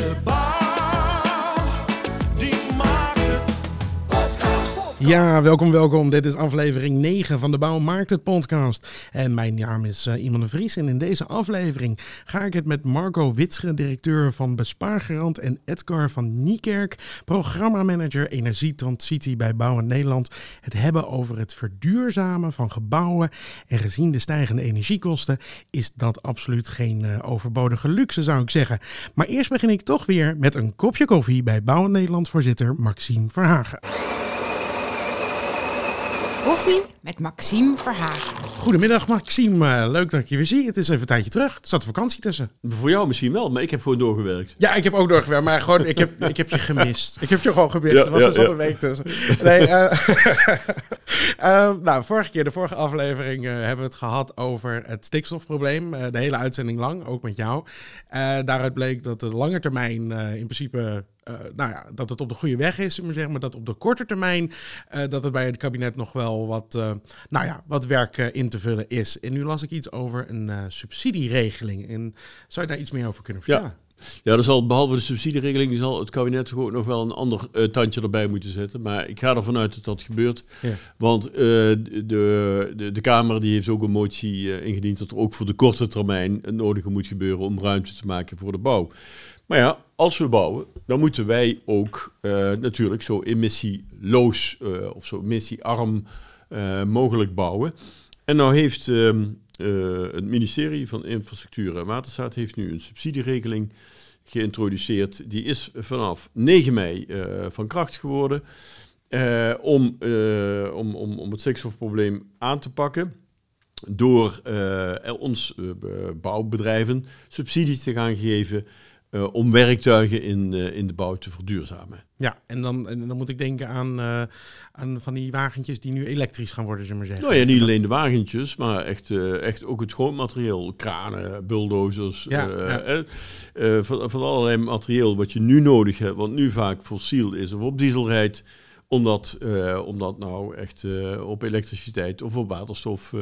De bouw, Ja, welkom, welkom. Dit is aflevering 9 van de Bouwmarkt het podcast. En mijn naam is uh, Iman de Vries en in deze aflevering ga ik het met Marco Witsche, directeur van Bespaargarant en Edgar van Niekerk, programmamanager Energietransitie bij Bouwen Nederland, het hebben over het verduurzamen van gebouwen. En gezien de stijgende energiekosten is dat absoluut geen uh, overbodige luxe, zou ik zeggen. Maar eerst begin ik toch weer met een kopje koffie bij Bouwen Nederland voorzitter Maxime Verhagen. Koffie met Maxime Verhagen. Goedemiddag Maxime, leuk dat ik je weer zie. Het is even een tijdje terug. Er zat vakantie tussen. Voor jou misschien wel, maar ik heb gewoon doorgewerkt. Ja, ik heb ook doorgewerkt, maar gewoon, ik heb, ik heb je gemist. Ik heb je gewoon gemist. Ja, er was ja, er ja. een week tussen. Nee, uh, uh, nou, vorige keer, de vorige aflevering, uh, hebben we het gehad over het stikstofprobleem. de hele uitzending lang, ook met jou. daaruit bleek dat de lange termijn in principe uh, nou ja, dat het op de goede weg is, maar, zeg maar dat op de korte termijn uh, dat het bij het kabinet nog wel wat, uh, nou ja, wat werk in te vullen is. En nu las ik iets over een subsidieregeling. En zou je daar iets meer over kunnen vertellen? Ja. Ja, er zal behalve de subsidieregeling zal het kabinet gewoon nog wel een ander uh, tandje erbij moeten zetten. Maar ik ga ervan uit dat dat gebeurt. Ja. Want uh, de, de, de Kamer die heeft ook een motie uh, ingediend dat er ook voor de korte termijn het nodige moet gebeuren om ruimte te maken voor de bouw. Maar ja, als we bouwen, dan moeten wij ook natuurlijk zo emissieloos of zo emissiearm mogelijk bouwen. En nou heeft het ministerie van Infrastructuur en Waterstaat heeft nu een subsidieregeling geïntroduceerd. Die is vanaf 9 mei van kracht geworden om, om, om, om het stikstofprobleem aan te pakken door ons bouwbedrijven subsidies te gaan geven uh, om werktuigen in, uh, in de bouw te verduurzamen. Ja, en dan, en dan moet ik denken aan, uh, aan van die wagentjes die nu elektrisch gaan worden, zullen we maar zeggen. Nou ja, niet alleen de wagentjes, maar echt, echt ook het grondmateriaal. Kranen, bulldozers, ja, ja. van, van allerlei materieel wat je nu nodig hebt, wat nu vaak fossiel is of op diesel rijdt om dat, uh, om dat nou echt uh, op elektriciteit of op waterstof uh,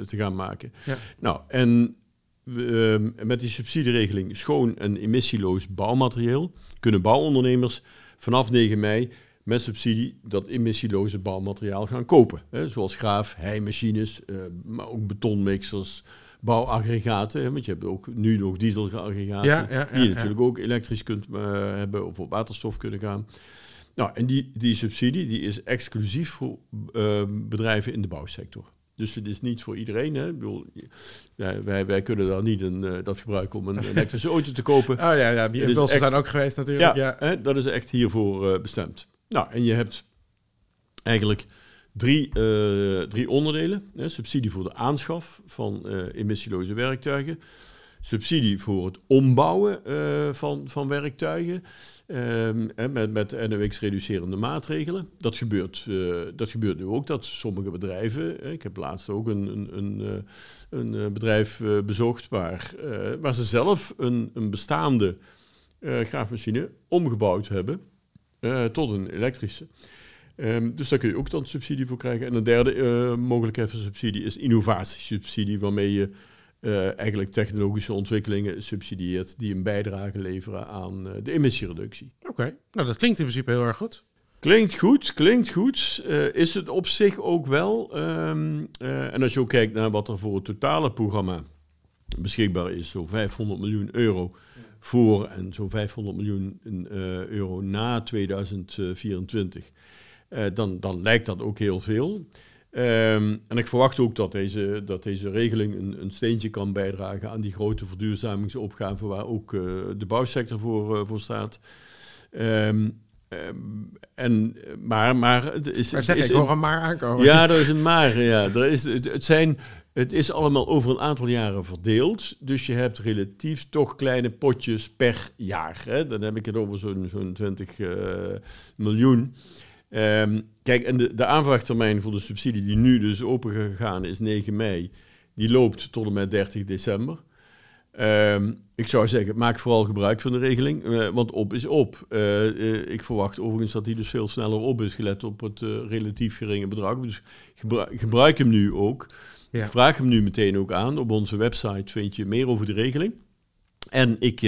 te gaan maken. Ja. Nou, en uh, met die subsidieregeling schoon en emissieloos bouwmateriaal kunnen bouwondernemers vanaf 9 mei met subsidie dat emissieloze bouwmateriaal gaan kopen. Hè, zoals graaf, heimachines, uh, maar ook betonmixers, bouwaggregaten. Hè, want je hebt ook nu nog dieselaggregaten, ja, ja, die je natuurlijk ook elektrisch kunt uh, hebben of op waterstof kunnen gaan. Nou, en die, die subsidie die is exclusief voor uh, bedrijven in de bouwsector. Dus het is niet voor iedereen. Hè? Ik bedoel, wij, wij kunnen daar niet een, uh, dat gebruiken om een elektrische auto te kopen. Oh ja, ja die impulsen zijn ook geweest natuurlijk. Ja, ja. Hè, dat is echt hiervoor uh, bestemd. Nou, en je hebt eigenlijk drie, uh, drie onderdelen. Hè? Subsidie voor de aanschaf van emissieloze werktuigen. Subsidie voor het ombouwen van, van werktuigen. Um, met, met NOx-reducerende maatregelen. Dat gebeurt, uh, dat gebeurt nu ook, dat sommige bedrijven... ik heb laatst ook een, een, een, uh, een bedrijf bezocht... waar, waar ze zelf een, een bestaande graafmachine omgebouwd hebben... tot een elektrische. Um, dus daar kun je ook dan subsidie voor krijgen. En een derde mogelijkheid van subsidie is innovatiesubsidie... waarmee je uh, eigenlijk technologische ontwikkelingen subsidieert die een bijdrage leveren aan uh, de emissiereductie. Oké, okay. nou dat klinkt in principe heel erg goed. Klinkt goed, klinkt goed. Uh, is het op zich ook wel. Um, en als je ook kijkt naar wat er voor het totale programma beschikbaar is, zo 500 miljoen euro voor en zo 500 miljoen euro na 2024, dan, dan lijkt dat ook heel veel. Um, en ik verwacht ook dat deze, dat deze regeling een, een, steentje kan bijdragen aan die grote verduurzamingsopgave waar ook uh, de bouwsector voor, uh, voor staat. Um, um, en, maar, maar, het is, maar zeg, is ik hoor een maar aankomen. Ja, er is een maar. Ja. Er is, het, het, zijn, het is allemaal over een aantal jaren verdeeld. Dus je hebt relatief toch kleine potjes per jaar. Hè. Dan heb ik het over zo'n zo'n 20 uh, miljoen. Um, kijk, en de, de aanvraagtermijn voor de subsidie die nu dus open gegaan is 9 mei, die loopt tot en met 30 december. Um, ik zou zeggen, maak vooral gebruik van de regeling, uh, want op is op. Uh, uh, ik verwacht overigens dat die dus veel sneller op is, gelet op het relatief geringe bedrag. Dus gebruik, gebruik hem nu ook. Ja. Vraag hem nu meteen ook aan. Op onze website vind je meer over de regeling. En ik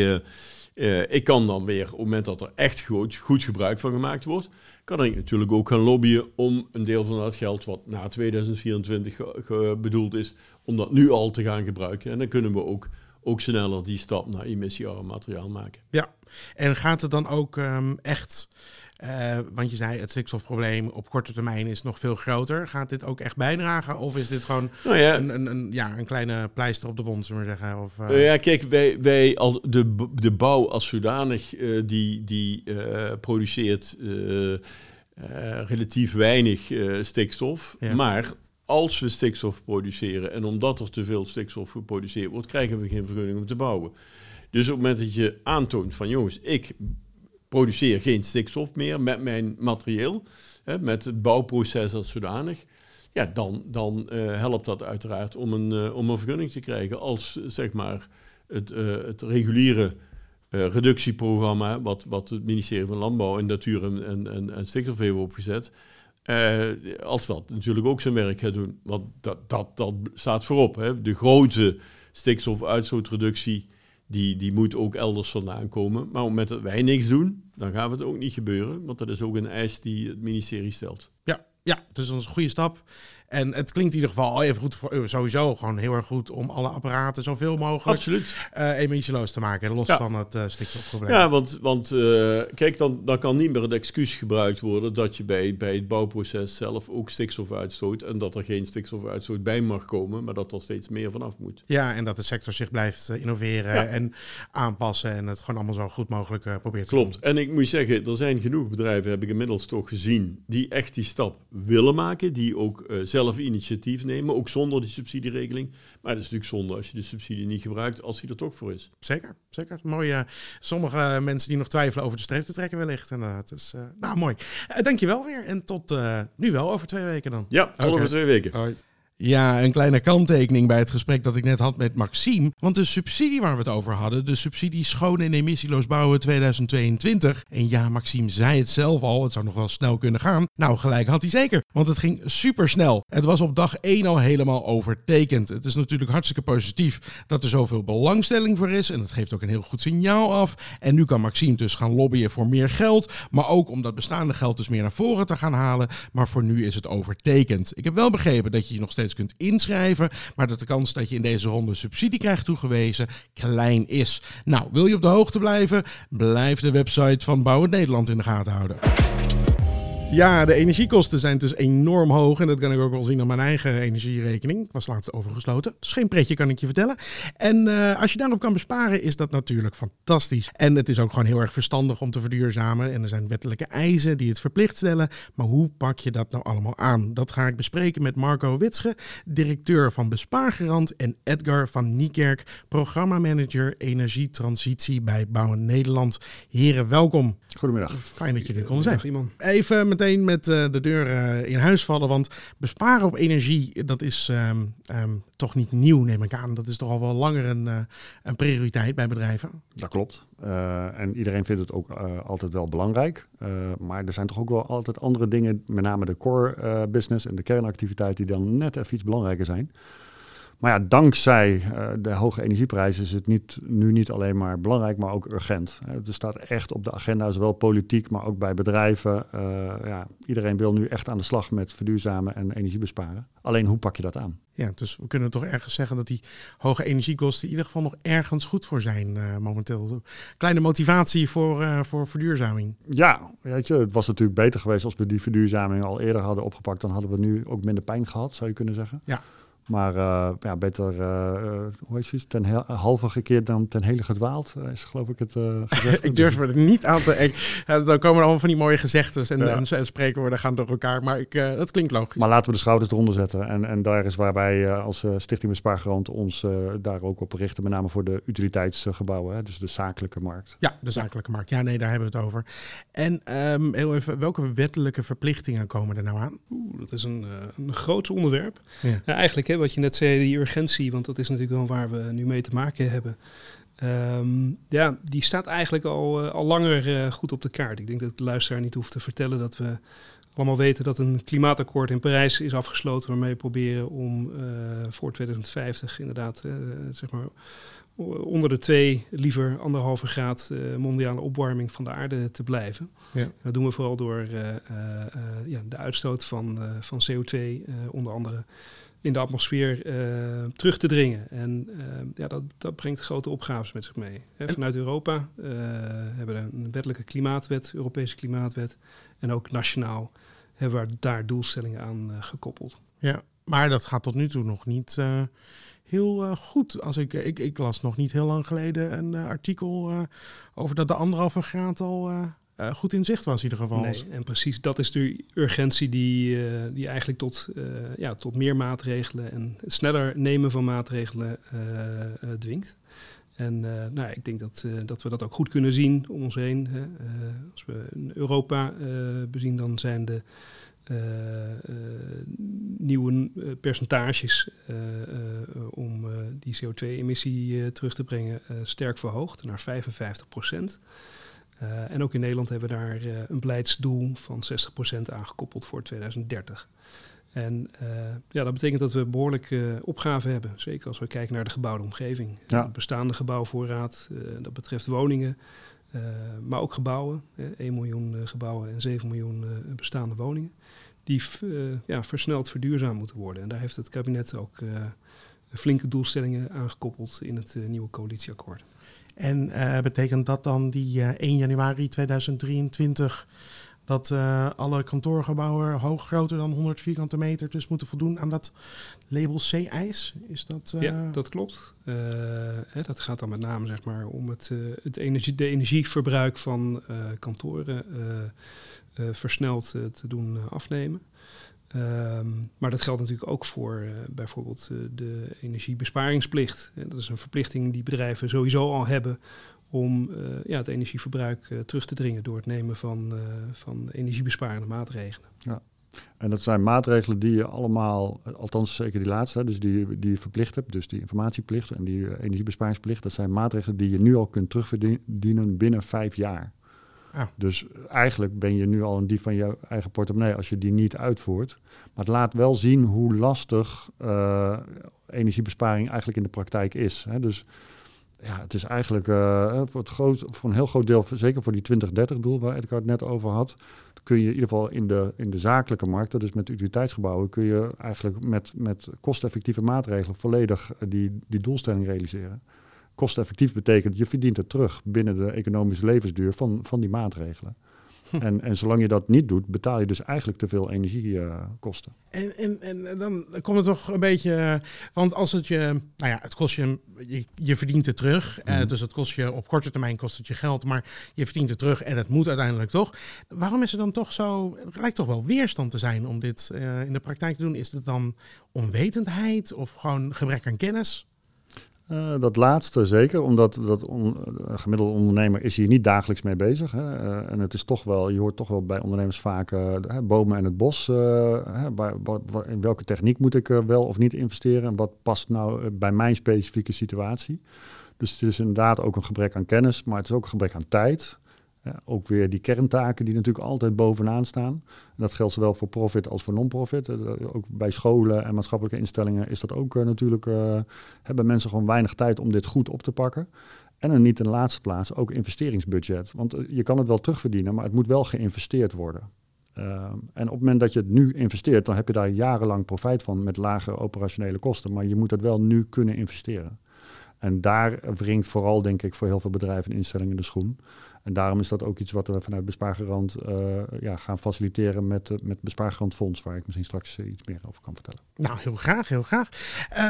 Eh, ik kan dan weer, op het moment dat er echt goed, goed gebruik van gemaakt wordt, kan ik natuurlijk ook gaan lobbyen om een deel van dat geld wat na 2024 bedoeld is, om dat nu al te gaan gebruiken. En dan kunnen we ook, ook sneller die stap naar emissiearm materiaal maken. Ja, en gaat het dan ook ehm, echt uh, want je zei het stikstofprobleem op korte termijn is nog veel groter. Gaat dit ook echt bijdragen? Of is dit gewoon nou ja. Een, een, een, ja, een kleine pleister op de wond, zullen we zeggen? Of, uh... ja, kijk, wij, wij al de, de bouw als zodanig uh, die, die produceert relatief weinig stikstof. Ja. Maar als we stikstof produceren en omdat er te veel stikstof geproduceerd wordt, krijgen we geen vergunning om te bouwen. Dus op het moment dat je aantoont van jongens, ik produceer geen stikstof meer met mijn materieel, hè, met het bouwproces als zodanig, ja, dan, dan uh, helpt dat uiteraard om een, uh, om een vergunning te krijgen als zeg maar het, uh, het reguliere reductieprogramma, wat, wat het ministerie van Landbouw en Natuur en, en, en Stikstof heeft opgezet, als dat natuurlijk ook zijn werk gaat doen. Want dat, dat, dat staat voorop. Hè. De grote stikstofuitstootreductie die, die moet ook elders vandaan komen. Maar op het moment dat wij niks doen, dan gaat het ook niet gebeuren. Want dat is ook een eis die het ministerie stelt. Ja, dus dat is een goede stap. En het klinkt in ieder geval even goed voor eh, sowieso gewoon heel erg goed om alle apparaten zoveel mogelijk Absoluut. Uh, emissieloos te maken, los van het uh, stikstofprobleem. Ja, want, want uh, kijk, dan, dan kan niet meer het excuus gebruikt worden dat je bij, bij het bouwproces zelf ook stikstof uitstoot en dat er geen stikstofuitstoot bij mag komen, maar dat er steeds meer vanaf moet. Ja, en dat de sector zich blijft innoveren ja. en aanpassen en het gewoon allemaal zo goed mogelijk probeert Klopt. te doen. En ik moet zeggen, er zijn genoeg bedrijven, heb ik inmiddels toch gezien, die echt die stap willen maken, die ook zelf initiatief nemen, ook zonder die subsidieregeling. Maar het is natuurlijk zonde als je de subsidie niet gebruikt, als die er toch voor is. Zeker, zeker. Mooi. Uh, sommige mensen die nog twijfelen over de streep te trekken wellicht. Inderdaad. Dus, uh, nou, mooi. Uh, dankjewel weer. En tot nu wel over twee weken dan. Ja, tot okay. over twee weken. Hoi. Ja, een kleine kanttekening bij het gesprek dat ik net had met Maxime. Want de subsidie waar we het over hadden, de subsidie Schoon en Emissieloos Bouwen 2022. En ja, Maxime zei het zelf al, het zou nog wel snel kunnen gaan. Nou, gelijk had hij zeker, want het ging super snel. Het was op dag 1 al helemaal overtekend. Het is natuurlijk hartstikke positief dat er zoveel belangstelling voor is. En het geeft ook een heel goed signaal af. En nu kan Maxime dus gaan lobbyen voor meer geld. Maar ook om dat bestaande geld dus meer naar voren te gaan halen. Maar voor nu is het overtekend. Ik heb wel begrepen dat je je nog steeds kunt inschrijven, maar dat de kans dat je in deze ronde subsidie krijgt toegewezen klein is. Nou, wil je op de hoogte blijven? Blijf de website van Bouwend Nederland in de gaten houden. Ja, de energiekosten zijn dus enorm hoog. En dat kan ik ook wel zien aan mijn eigen energierekening. Ik was laatst overgesloten. Dus geen pretje, kan ik je vertellen. En uh, als je daarop kan besparen, is dat natuurlijk fantastisch. En het is ook gewoon heel erg verstandig om te verduurzamen. En er zijn wettelijke eisen die het verplicht stellen. Maar hoe pak je dat nou allemaal aan? Dat ga ik bespreken met Marco Witsche, directeur van Bespaargarant. En Edgar van Niekerk, programmamanager energietransitie bij Bouwen Nederland. Heren, welkom. Goedemiddag. Fijn dat jullie er konden zijn. Even meteen met uh, de deur uh, in huis vallen. Want besparen op energie, dat is um, um, toch niet nieuw, neem ik aan. Dat is toch al wel langer een, uh, een prioriteit bij bedrijven. Dat klopt. en iedereen vindt het ook altijd wel belangrijk. maar er zijn toch ook wel altijd andere dingen, met name de core business en de kernactiviteit, die dan net even iets belangrijker zijn. Maar ja, dankzij uh, de hoge energieprijzen is het niet, nu niet alleen maar belangrijk, maar ook urgent. Uh, het staat echt op de agenda, zowel politiek, maar ook bij bedrijven. Uh, ja, iedereen wil nu echt aan de slag met verduurzamen en energie besparen. Alleen hoe pak je dat aan? Ja, dus we kunnen toch ergens zeggen dat die hoge energiekosten in ieder geval nog ergens goed voor zijn momenteel. Kleine motivatie voor, voor verduurzaming. Ja, weet je, het was natuurlijk beter geweest als we die verduurzaming al eerder hadden opgepakt. Dan hadden we nu ook minder pijn gehad, zou je kunnen zeggen. Ja. Maar uh, ja, beter, uh, hoe heet het, ten he halve gekeerd dan ten hele gedwaald, is geloof ik het gezegd. ik durf me er niet aan te... Ik, dan komen er allemaal van die mooie gezegdes en, ja. en spreekwoorden gaan door elkaar, maar ik, dat klinkt logisch. Maar laten we de schouders eronder zetten. En, en daar is waar wij als Stichting Bespaargarant ons daar ook op richten, met name voor de utiliteitsgebouwen, hè, dus de zakelijke markt. Ja, de zakelijke markt. Ja, nee, daar hebben we het over. En um, heel even, welke wettelijke verplichtingen komen er nou aan? Oeh, dat is een, een groot onderwerp. Ja. Ja, wat je net zei, die urgentie, want dat is natuurlijk wel waar we nu mee te maken hebben. Um, ja, die staat eigenlijk al, uh, al langer uh, goed op de kaart. Ik denk dat de luisteraar niet hoeft te vertellen dat we allemaal weten dat een klimaatakkoord in Parijs is afgesloten, waarmee we proberen om uh, voor 2050 inderdaad zeg maar onder de twee, liever anderhalve graad mondiale opwarming van de aarde te blijven. Ja. Dat doen we vooral door ja, de uitstoot van, van CO2 onder andere in de atmosfeer terug te dringen. En ja, dat, dat brengt grote opgaves met zich mee. Hè, vanuit Europa hebben we een wettelijke klimaatwet, Europese klimaatwet. En ook nationaal hebben we daar doelstellingen aan gekoppeld. Ja, maar dat gaat tot nu toe nog niet heel goed. Als ik, ik, ik las nog niet heel lang geleden een artikel over dat de anderhalve graad al goed in zicht was in ieder geval. Nee, en precies dat is de urgentie die, die eigenlijk tot, ja, tot meer maatregelen en sneller nemen van maatregelen dwingt. En nou, ik denk dat, dat we dat ook goed kunnen zien om ons heen. Als we Europa bezien, dan zijn de eh, eh, nieuwe eh, percentages om die CO2-emissie terug te brengen sterk verhoogd naar 55 procent. En ook in Nederland hebben we daar een beleidsdoel van 60% aangekoppeld voor 2030. En ja, dat betekent dat we behoorlijke opgaven hebben. Zeker als we kijken naar de gebouwde omgeving. Ja. bestaande gebouwvoorraad, dat betreft woningen. maar ook gebouwen, 1 miljoen gebouwen en 7 miljoen bestaande woningen die ja, versneld verduurzaamd moeten worden. En daar heeft het kabinet ook flinke doelstellingen aangekoppeld in het nieuwe coalitieakkoord. En betekent dat dan die 1 januari 2023 dat alle kantoorgebouwen hoog groter dan 100 vierkante meter dus moeten voldoen aan dat label C-ijs? Is dat? Ja, dat klopt. Hè, dat gaat dan met name zeg maar om het, het energie, de energieverbruik van kantoren versneld te doen afnemen. Um, maar dat geldt natuurlijk ook voor bijvoorbeeld de energiebesparingsplicht. dat is een verplichting die bedrijven sowieso al hebben om ja, het energieverbruik terug te dringen door het nemen van, van energiebesparende maatregelen. Ja. En dat zijn maatregelen die je allemaal, althans zeker die laatste, dus die, die je verplicht hebt, dus die informatieplicht en die energiebesparingsplicht, dat zijn maatregelen die je nu al kunt terugverdienen binnen vijf jaar. Dus eigenlijk ben je nu al een dief van je eigen portemonnee als je die niet uitvoert. Maar het laat wel zien hoe lastig uh, energiebesparing eigenlijk in de praktijk is. Hè. Dus ja, het is eigenlijk uh, voor, groot, een heel groot deel, zeker voor die 2030-doel waar Edgar het net over had, kun je in ieder geval in de, in de zakelijke markten, dus met utiliteitsgebouwen, kun je eigenlijk met, met kosteffectieve maatregelen volledig die, die doelstelling realiseren kosteffectief betekent, je verdient het terug binnen de economische levensduur van, van die maatregelen. Hm. En, en zolang je dat niet doet, betaal je dus eigenlijk te veel energiekosten. Uh, en, en, en dan komt het toch een beetje. Want als het je. Nou ja, het kost je. Je, je verdient het terug. Mm. dus het kost je. Op korte termijn kost het je geld. Maar je verdient het terug. En het moet uiteindelijk toch. Waarom is er dan toch zo. Het lijkt toch wel weerstand te zijn om dit uh, in de praktijk te doen. Is het dan onwetendheid of gewoon gebrek aan kennis? Uh, dat laatste zeker, omdat dat een gemiddelde ondernemer is hier niet dagelijks mee bezig. Hè. Uh, en het is toch wel, je hoort toch wel bij ondernemers vaak bomen en het bos. Hè, in welke techniek moet ik wel of niet investeren? En wat past nou bij mijn specifieke situatie? Dus het is inderdaad ook een gebrek aan kennis, maar het is ook een gebrek aan tijd. Ook weer die kerntaken die natuurlijk altijd bovenaan staan. Dat geldt zowel voor profit als voor non-profit. Uh, ook bij scholen en maatschappelijke instellingen is dat ook uh, natuurlijk. Hebben mensen gewoon weinig tijd om dit goed op te pakken. En dan niet in de laatste plaats ook investeringsbudget. Want je kan het wel terugverdienen, maar het moet wel geïnvesteerd worden. Ehm, en op het moment dat je het nu investeert, dan heb je daar jarenlang profijt van met lage operationele kosten. Maar je moet het wel nu kunnen investeren. En daar wringt vooral, denk ik, voor heel veel bedrijven en instellingen de schoen. En daarom is dat ook iets wat we vanuit Bespaargarant uh, ja, gaan faciliteren met, uh, met Bespaargarant Fonds, waar ik misschien straks uh, iets meer over kan vertellen. Nou, heel graag, heel graag.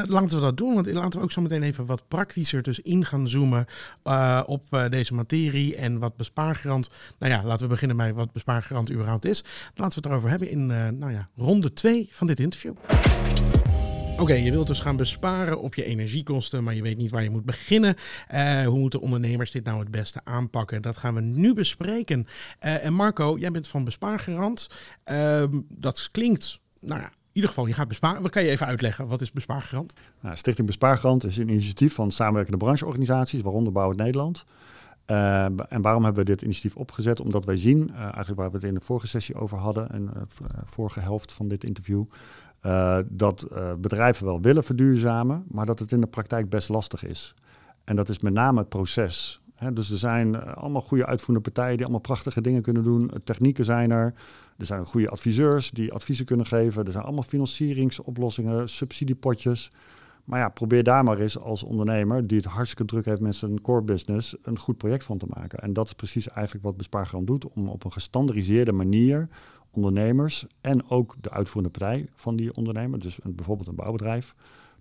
laten we dat doen, want laten we ook zo meteen even wat praktischer dus in gaan zoomen op deze materie en wat Bespaargarant. Nou ja, laten we beginnen bij wat Bespaargarant überhaupt is. Laten we het erover hebben in nou ja, ronde 2 van dit interview. Oké, je wilt dus gaan besparen op je energiekosten, maar je weet niet waar je moet beginnen. Uh, hoe moeten ondernemers dit nou het beste aanpakken? Dat gaan we nu bespreken. Uh, en Marco, jij bent van Bespaargarant. Uh, dat klinkt, nou ja, in ieder geval, je gaat besparen. Wat kan je even uitleggen? Wat is Bespaargarant? Nou, Stichting Bespaargarant is een initiatief van samenwerkende brancheorganisaties, waaronder Bouw het Nederland. Uh, en waarom hebben we dit initiatief opgezet? Omdat wij zien, eigenlijk waar we het in de vorige sessie over hadden, en de vorige helft van dit interview, uh, dat uh, bedrijven wel willen verduurzamen, maar dat het in de praktijk best lastig is. En dat is met name het proces. dus er zijn allemaal goede uitvoerende partijen die allemaal prachtige dingen kunnen doen. Technieken zijn er. Er zijn goede adviseurs die adviezen kunnen geven. Er zijn allemaal financieringsoplossingen, subsidiepotjes. Maar ja, probeer daar maar eens als ondernemer die het hartstikke druk heeft met zijn core business een goed project van te maken. En dat is precies eigenlijk wat Bespaargarant doet, om op een gestandardiseerde manier ondernemers en ook de uitvoerende partij van die ondernemer, dus bijvoorbeeld een bouwbedrijf,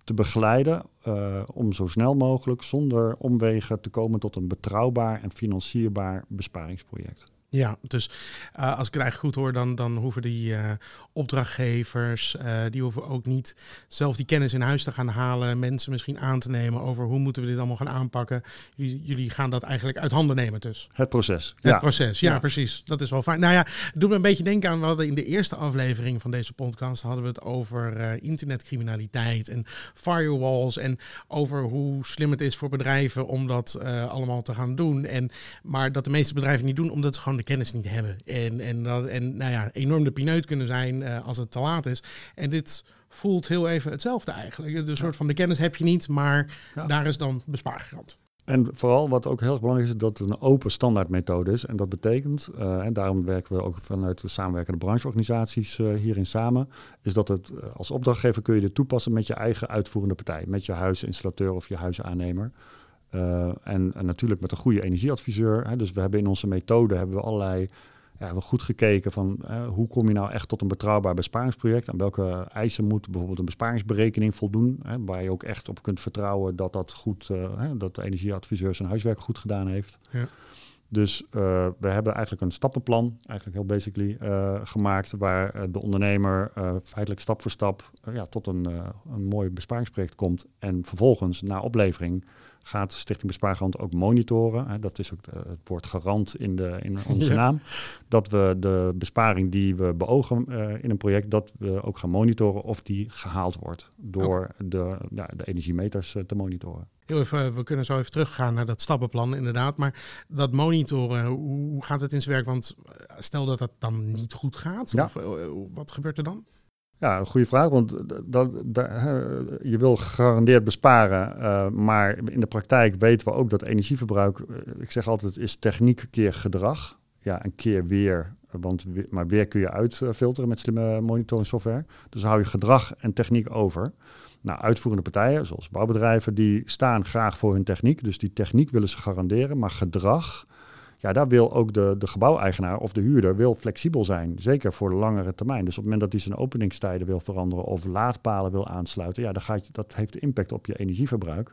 te begeleiden uh, om zo snel mogelijk zonder omwegen te komen tot een betrouwbaar en financierbaar besparingsproject. Ja, dus uh, als ik het eigenlijk goed hoor, dan, dan hoeven die uh, opdrachtgevers, uh, die hoeven ook niet zelf die kennis in huis te gaan halen, mensen misschien aan te nemen over hoe moeten we dit allemaal gaan aanpakken. Jullie, jullie gaan dat eigenlijk uit handen nemen dus. Het proces. Het ja. proces, ja, ja, precies. Dat is wel fijn. Nou ja, het doet me een beetje denken aan, we hadden in de eerste aflevering van deze podcast, hadden we het over internetcriminaliteit en firewalls en over hoe slim het is voor bedrijven om dat allemaal te gaan doen. En, maar dat de meeste bedrijven niet doen, omdat ze gewoon de kennis niet hebben. En, en, dat, en nou ja, enorm de pineut kunnen zijn uh, als het te laat is. En dit voelt heel even hetzelfde eigenlijk. De soort van de kennis heb je niet, maar ja. daar is dan bespaargarant. En vooral wat ook heel erg belangrijk is, dat het een open standaardmethode is. En dat betekent, uh, en daarom werken we ook vanuit de samenwerkende brancheorganisaties uh, hierin samen, is dat het als opdrachtgever kun je dit toepassen met je eigen uitvoerende partij, met je huisinstallateur of je huisaannemer. Uh, en, en, natuurlijk met een goede energieadviseur. Hè. Dus we hebben in onze methode hebben we allerlei ja, we goed gekeken van uh, hoe kom je nou echt tot een betrouwbaar besparingsproject. Aan welke eisen moet bijvoorbeeld een besparingsberekening voldoen. Hè, waar je ook echt op kunt vertrouwen dat, dat, goed, uh, hè, dat de energieadviseur zijn huiswerk goed gedaan heeft. Ja. Dus we hebben eigenlijk een stappenplan, eigenlijk heel basically, gemaakt. Waar de ondernemer feitelijk stap voor stap ja, tot een, een mooi besparingsproject komt. En vervolgens na oplevering gaat Stichting Bespaargarant ook monitoren. Hè, dat is ook de, het woord garant in, de, in onze naam. Dat we de besparing die we beogen uh, in een project, dat we ook gaan monitoren of die gehaald wordt door de, ja, de energiemeters uh, te monitoren. Heel even, we kunnen zo even teruggaan naar dat stappenplan, inderdaad. Maar dat monitoren, hoe gaat het in zijn werk? Want eh, stel dat dat dan niet goed gaat, ja. of, wat gebeurt er dan? Ja, een goede vraag, want dat, je wil gegarandeerd besparen, uh, maar in de praktijk weten we ook dat energieverbruik, uh, ik zeg altijd, is techniek keer gedrag. Ja, een keer weer, want maar weer kun je uitfilteren met slimme monitoring software. Dus hou je gedrag en techniek over. Nou, uitvoerende partijen, zoals bouwbedrijven, die staan graag voor hun techniek. Dus die techniek willen ze garanderen, maar gedrag ja, daar wil ook de, de gebouweigenaar of de huurder wil flexibel zijn. Zeker voor de langere termijn. Dus op het moment dat hij zijn openingstijden wil veranderen of laadpalen wil aansluiten, ja, dan gaat dat heeft impact op je energieverbruik.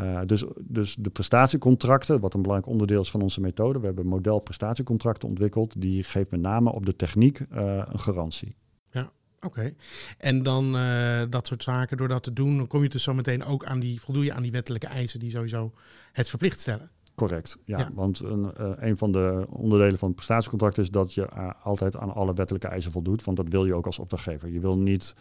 Uh, dus, dus de prestatiecontracten, wat een belangrijk onderdeel is van onze methode. We hebben model prestatiecontracten ontwikkeld. Die geeft met name op de techniek uh, een garantie. Ja, Oké, en dan uh, dat soort zaken, door dat te doen, kom je dus zo meteen ook aan die, voldoe je aan die wettelijke eisen die sowieso het verplicht stellen. Correct, ja. Want een, uh, een van de onderdelen van het prestatiecontract is dat je uh, altijd aan alle wettelijke eisen voldoet. Want dat wil je ook als opdrachtgever. Je wil niet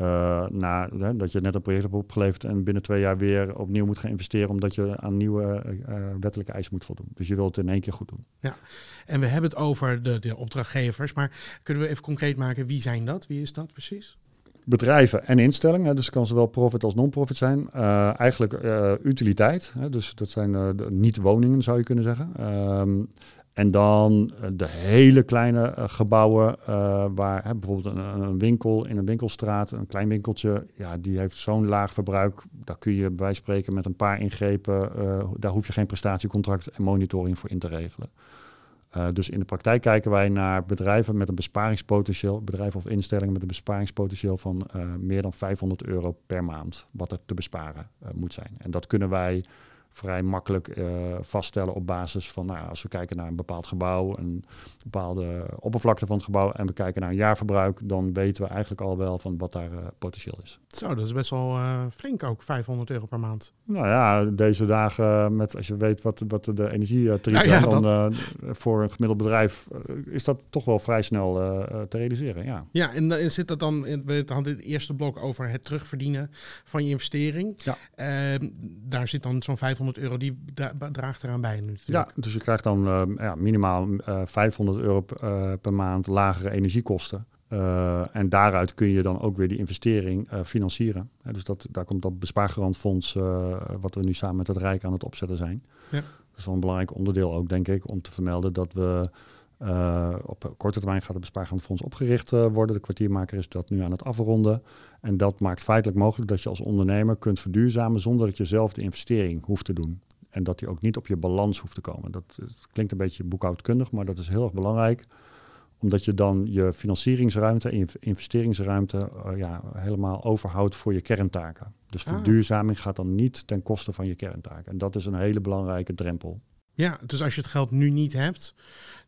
uh, na, hè, dat je net een project hebt opgeleverd en binnen twee jaar weer opnieuw moet gaan investeren omdat je aan nieuwe wettelijke eisen moet voldoen. Dus je wilt het in één keer goed doen. Ja, en we hebben het over de, de opdrachtgevers, maar kunnen we even concreet maken, wie zijn dat? Wie is dat precies? Bedrijven en instellingen. Dus het kan zowel profit als non-profit zijn. Uh, eigenlijk uh, utiliteit. Hè, dus dat zijn uh, niet-woningen, zou je kunnen zeggen. Um, en dan de hele kleine gebouwen, waar hè, bijvoorbeeld een, winkel in een winkelstraat, een klein winkeltje, ja, die heeft zo'n laag verbruik. Daar kun je bij spreken met een paar ingrepen, daar hoef je geen prestatiecontract en monitoring voor in te regelen. Uh, dus in de praktijk kijken wij naar bedrijven met een besparingspotentieel, bedrijven of instellingen met een besparingspotentieel van uh, meer dan 500 euro per maand, wat er te besparen uh, moet zijn. En dat kunnen wij vrij makkelijk uh, vaststellen op basis van, nou, als we kijken naar een bepaald gebouw, een bepaalde oppervlakte van het gebouw en we kijken naar een jaarverbruik, dan weten we eigenlijk al wel van wat daar uh, potentieel is. Zo, dat is best wel uh, flink ook, 500 euro per maand. Nou ja, deze dagen, met, als je weet wat, wat de energietarieven ja, dan voor een gemiddeld bedrijf, is dat toch wel vrij snel te realiseren. Ja, ja en zit dat dan, in, we hadden het eerste blok over het terugverdienen van je investering. Ja. Ehm, daar zit dan zo'n 500 euro, die draagt eraan bij nu. Ja, dus je krijgt dan uh, ja, minimaal uh, eh, 500 euro uh, per maand lagere energiekosten. en daaruit kun je dan ook weer die investering financieren. dus dat, daar komt dat bespaargarantfonds, wat we nu samen met het Rijk aan het opzetten zijn. Ja. Dat is wel een belangrijk onderdeel ook, denk ik, om te vermelden dat we uh, op korte termijn gaat het bespaargarantfonds opgericht uh, worden. De kwartiermaker is dat nu aan het afronden. En dat maakt feitelijk mogelijk dat je als ondernemer kunt verduurzamen zonder dat je zelf de investering hoeft te doen. En dat die ook niet op je balans hoeft te komen. Dat, dat klinkt een beetje boekhoudkundig, maar dat is heel erg belangrijk. Omdat je dan je financieringsruimte en je investeringsruimte uh, ja, helemaal overhoudt voor je kerntaken. Dus ah. verduurzaming gaat dan niet ten koste van je kerntaken. En dat is een hele belangrijke drempel. Ja, dus als je het geld nu niet hebt,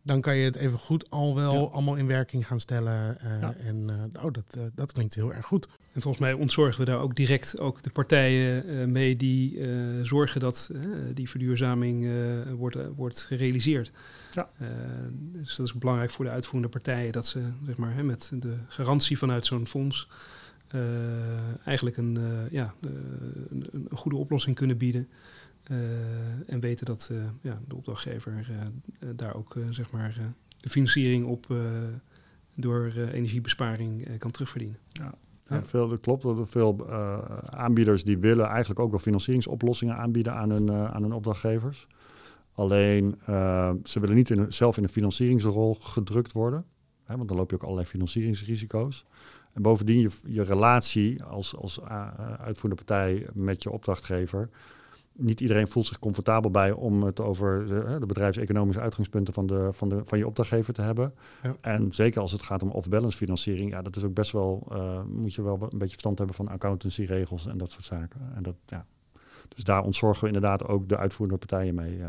dan kan je het even goed al wel allemaal in werking gaan stellen. Uh, En uh, oh, dat, uh, dat klinkt heel erg goed. En volgens mij ontzorgen we daar ook direct ook de partijen mee die zorgen dat die verduurzaming wordt, wordt gerealiseerd. Ja. dus dat is belangrijk voor de uitvoerende partijen dat ze zeg maar, hè, met de garantie vanuit zo'n fonds eigenlijk een, ja, een, een goede oplossing kunnen bieden. Uh, en weten dat uh, ja, de opdrachtgever uh, daar ook zeg maar, de financiering op door energiebesparing kan terugverdienen. Ja. Ja, veel, dat klopt. Dat er veel aanbieders die willen eigenlijk ook wel financieringsoplossingen aanbieden aan hun, aan hun opdrachtgevers. Alleen ze willen niet in, zelf in een financieringsrol gedrukt worden. Hè, want dan loop je ook allerlei financieringsrisico's. En bovendien je, je relatie als, als uitvoerende partij met je opdrachtgever niet iedereen voelt zich comfortabel bij om het over de, de bedrijfseconomische uitgangspunten van, de, van, de, van je opdrachtgever te hebben. Ja. En zeker als het gaat om off-balance financiering, ja, dat is ook best wel, uh, moet je wel een beetje verstand hebben van accountancyregels en dat soort zaken. En dat, ja. Dus daar ontzorgen we inderdaad ook de uitvoerende partijen mee uh,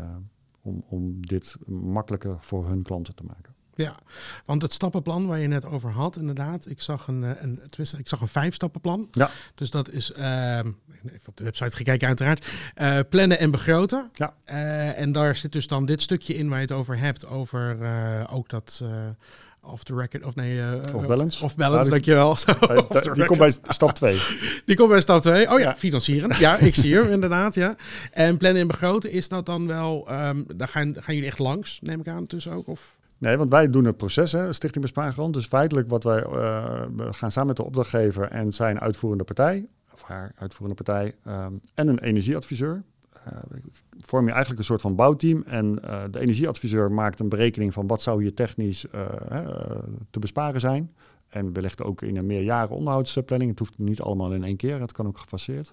om, om dit makkelijker voor hun klanten te maken. Ja, want het stappenplan waar je net over had, inderdaad, ik zag een, eh, een, ik zag een vijf-stappenplan. Ja. Dus dat is, uh, even op de website gekeken uiteraard, uh, plannen en begroten. Ja. Uh, en daar zit dus dan dit stukje in waar je het over hebt, over ook dat off the record, of nee... Uh, of balance. Of balance, ja, dankjewel. die, die komt bij stap 2. die komt bij stap 2. Oh ja, ja, financieren. Ja, ik zie hem inderdaad, ja. En plannen en begroten, is dat dan wel... Um, daar gaan, gaan jullie echt langs, neem ik aan, tussen ook? Of? Nee, want wij doen het proces, hè, Stichting Bespaargrond. Dus feitelijk wat wij uh, we gaan samen met de opdrachtgever en zijn uitvoerende partij, of haar uitvoerende partij, um, en een energieadviseur. Uh, vorm je eigenlijk een soort van bouwteam. En uh, de energieadviseur maakt een berekening van wat zou hier technisch te besparen zijn. En wellicht ook in een meerjaren onderhoudsplanning. Het hoeft niet allemaal in één keer, het kan ook gefaseerd.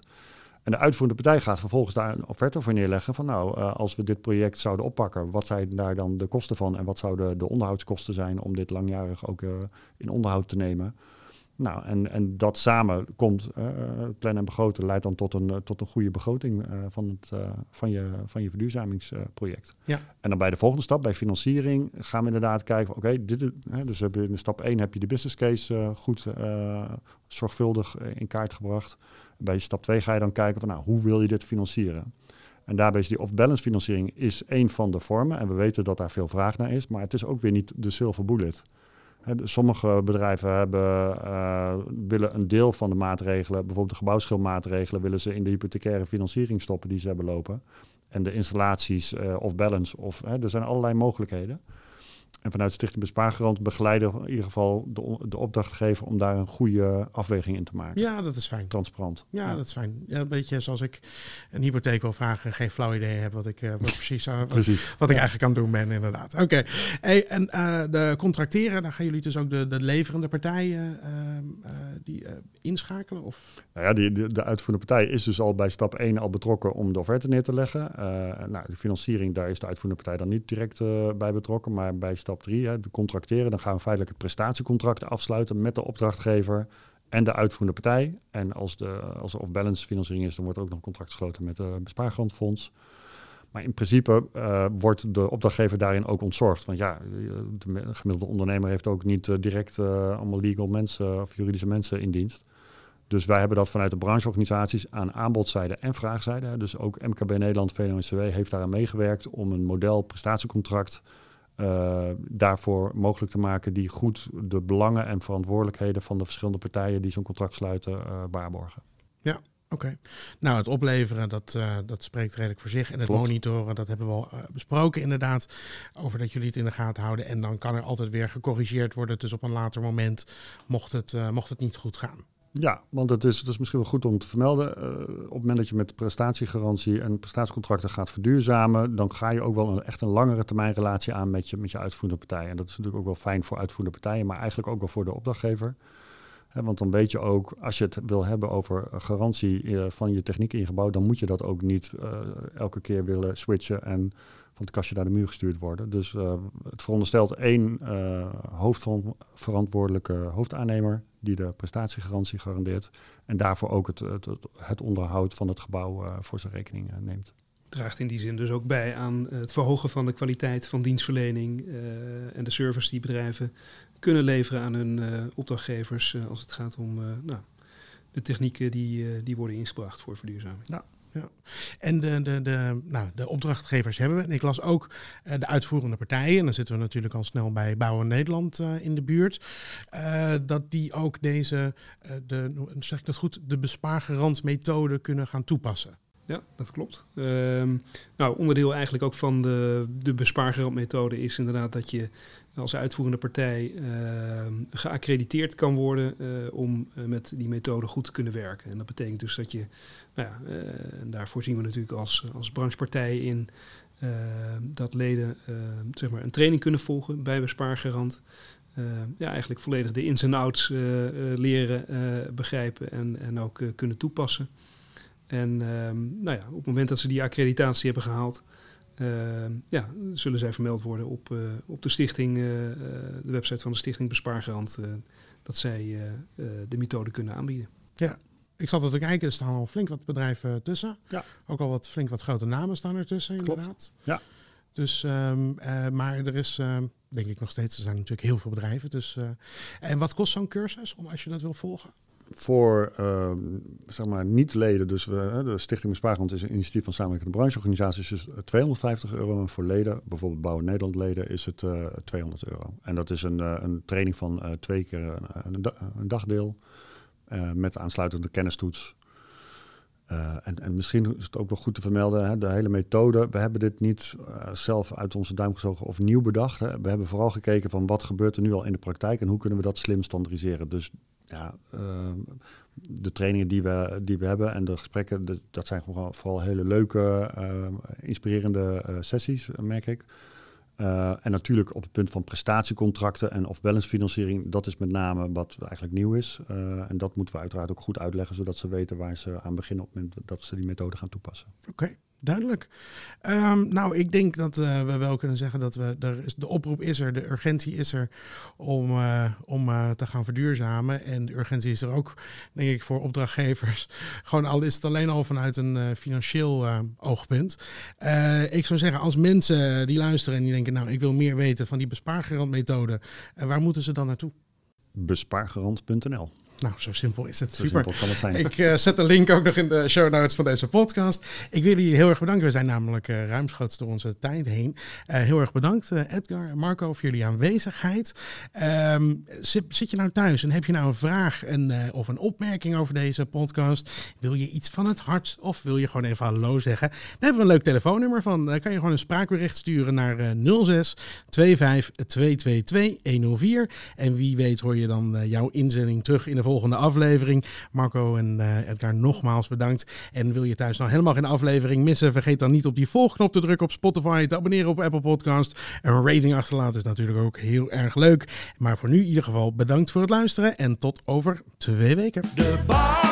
En de uitvoerende partij gaat vervolgens daar een offerte voor neerleggen van nou, uh, als we dit project zouden oppakken, wat zijn daar dan de kosten van en wat zouden de onderhoudskosten zijn om dit langjarig ook uh, in onderhoud te nemen. Nou, en, en dat samen komt, uh, plannen en begroten, leidt dan tot een, tot een goede begroting van, het, van, je, van je verduurzamingsproject. Ja. En dan bij de volgende stap, bij financiering, gaan we inderdaad kijken, oké, okay, dit dus heb je in stap 1 heb je de business case goed zorgvuldig in kaart gebracht. Bij stap 2 ga je dan kijken van nou, hoe wil je dit financieren? En daarbij is die off-balance financiering is één van de vormen. En we weten dat daar veel vraag naar is. Maar het is ook weer niet de silver bullet. sommige bedrijven hebben, uh, willen een deel van de maatregelen, bijvoorbeeld de gebouwschilmaatregelen, willen ze in de hypothecaire financiering stoppen die ze hebben lopen. En de installaties uh, off-balance. Of, er zijn allerlei mogelijkheden. En vanuit Stichting Bespaargarant begeleiden in ieder geval de, de opdrachtgever om daar een goede afweging in te maken. Ja, dat is fijn. Transparant. Ja, dat is fijn. Ja, een beetje zoals ik een hypotheek wil vragen, geen flauw idee heb wat ik uh, wat precies, uh, precies. Wat, ik eigenlijk kan doen ben, inderdaad. Oké. Hey, en uh, de contracteren, dan gaan jullie dus ook de, de leverende partijen ehm, die inschakelen? Of? Nou ja, die, de, de uitvoerende partij is dus al bij stap 1 al betrokken om de offerte neer te leggen. nou, de financiering, daar is de uitvoerende partij dan niet direct bij betrokken, maar bij stap 3, hè, de contracteren, dan gaan we feitelijk het prestatiecontract afsluiten met de opdrachtgever en de uitvoerende partij. En als de, als er off-balance financiering is, dan wordt ook nog een contract gesloten met de bespaargrondfonds. Maar in principe uh, wordt de opdrachtgever daarin ook ontzorgd. Want ja, de gemiddelde ondernemer heeft ook niet uh, direct uh, allemaal legal mensen of juridische mensen in dienst. Dus wij hebben dat vanuit de brancheorganisaties aan aanbodzijde en vraagzijde. Dus ook MKB Nederland, VNO-NCW heeft daaraan meegewerkt om een model prestatiecontract uh, daarvoor mogelijk te maken die goed de belangen en verantwoordelijkheden van de verschillende partijen die zo'n contract sluiten uh, waarborgen. Ja, Oké. Nou, het opleveren, dat, uh, dat spreekt redelijk voor zich. En het monitoren, dat hebben we al besproken inderdaad. Over dat jullie het in de gaten houden. En dan kan er altijd weer gecorrigeerd worden. Dus op een later moment, mocht het, mocht het niet goed gaan. Ja, want het is, het is misschien wel goed om te vermelden. op het moment dat je met prestatiegarantie en prestatiecontracten gaat verduurzamen, dan ga je ook wel een, echt een langere termijn relatie aan met je, met je uitvoerende partij. En dat is natuurlijk ook wel fijn voor uitvoerende partijen, maar eigenlijk ook wel voor de opdrachtgever want dan weet je ook, als je het wil hebben over garantie eh, van je techniek ingebouwd, dan moet je dat ook niet uh, elke keer willen switchen en van het kastje naar de muur gestuurd worden. Dus uh, het veronderstelt één hoofdverantwoordelijke hoofdaannemer die de prestatiegarantie garandeert en daarvoor ook het, het, het onderhoud van het gebouw voor zijn rekening neemt draagt in die zin dus ook bij aan het verhogen van de kwaliteit van dienstverlening en de service die bedrijven kunnen leveren aan hun uh, opdrachtgevers uh, als het gaat om uh, nou, de technieken die, die worden ingebracht voor verduurzaming. Ja. Ja. En de, de, de, nou, de opdrachtgevers hebben we. En ik las ook de uitvoerende partijen. En dan zitten we natuurlijk al snel bij Bouwen Nederland in de buurt. dat die ook deze, de, zeg ik dat goed, de bespaargarantmethode kunnen gaan toepassen. Ja, dat klopt. Ehm, nou, onderdeel eigenlijk ook van de, de is inderdaad dat je als uitvoerende partij uh, geaccrediteerd kan worden uh, om uh, met die methode goed te kunnen werken. En dat betekent dus dat je, nou ja, en daarvoor zien we natuurlijk als, als branchepartij in dat leden zeg maar een training kunnen volgen bij Bespaargarant. ja, eigenlijk volledig de ins en outs leren begrijpen en, en ook kunnen toepassen. En um, nou ja, op het moment dat ze die accreditatie hebben gehaald, uh, ja, zullen zij vermeld worden op, uh, op de stichting, uh, de website van de Stichting Bespaargarant, dat zij de methode kunnen aanbieden. Ja, ik zat er te kijken, er staan al flink wat bedrijven tussen. Ja. Ook al wat flink wat grote namen staan er tussen, inderdaad. Ja. Dus, um, maar er is, ehm, denk ik nog steeds, er zijn natuurlijk heel veel bedrijven. Dus, en wat kost zo'n cursus om als je dat wil volgen? Voor uh, zeg maar niet-leden, dus we, de Stichting Bespaargrond is een initiatief van samenwerkende brancheorganisaties, dus 250 euro. En voor leden, bijvoorbeeld Bouwen Nederland leden, is het uh, eh, 200 euro. En dat is een, uh, een training van twee keer een, dagdeel met aansluitende kennistoets. En, en, misschien is het ook wel goed te vermelden, hè, de hele methode. We hebben dit niet zelf uit onze duim gezogen of nieuw bedacht. We hebben vooral gekeken van wat gebeurt er nu al in de praktijk en hoe kunnen we dat slim standaardiseren. Dus ja, ehm, de trainingen die we, die we hebben en de gesprekken, dat zijn gewoon vooral hele leuke, ehm, inspirerende uh, sessies, merk ik. Uh, en natuurlijk op het punt van prestatiecontracten en of financiering, dat is met name wat eigenlijk nieuw is. Uh, en dat moeten we uiteraard ook goed uitleggen, zodat ze weten waar ze aan beginnen op het moment dat ze die methode gaan toepassen. Oké. Duidelijk. Um, nou, ik denk dat uh, we wel kunnen zeggen dat we er is, de oproep is er, de urgentie is er om, uh, om uh, te gaan verduurzamen. En de urgentie is er ook, denk ik, voor opdrachtgevers. Gewoon al is het alleen al vanuit een financieel oogpunt. ik zou zeggen, als mensen die luisteren en die denken, nou, ik wil meer weten van die bespaargarantmethode, waar moeten ze dan naartoe? Bespaargarant.nl nou, zo simpel is het. Zo Super. simpel kan het zijn. Ik uh, zet de link ook nog in de show notes van deze podcast. Ik wil jullie heel erg bedanken. We zijn namelijk uh, ruimschoots door onze tijd heen. Uh, heel erg bedankt Edgar en Marco voor jullie aanwezigheid. Um, zit, zit, je nou thuis en heb je nou een vraag en, of een opmerking over deze podcast? Wil je iets van het hart of wil je gewoon even hallo zeggen? Daar hebben we een leuk telefoonnummer van. Dan kan je gewoon een spraakbericht sturen naar 06 25 222 104. En wie weet hoor je dan jouw inzending terug in de volgende aflevering. Marco en uh, Edgar, nogmaals bedankt. En wil je thuis nou helemaal geen aflevering missen? Vergeet dan niet op die volgknop te drukken op Spotify, te abonneren op Apple Podcast. Een rating achterlaten is natuurlijk ook heel erg leuk. Maar voor nu in ieder geval bedankt voor het luisteren en tot over twee weken. De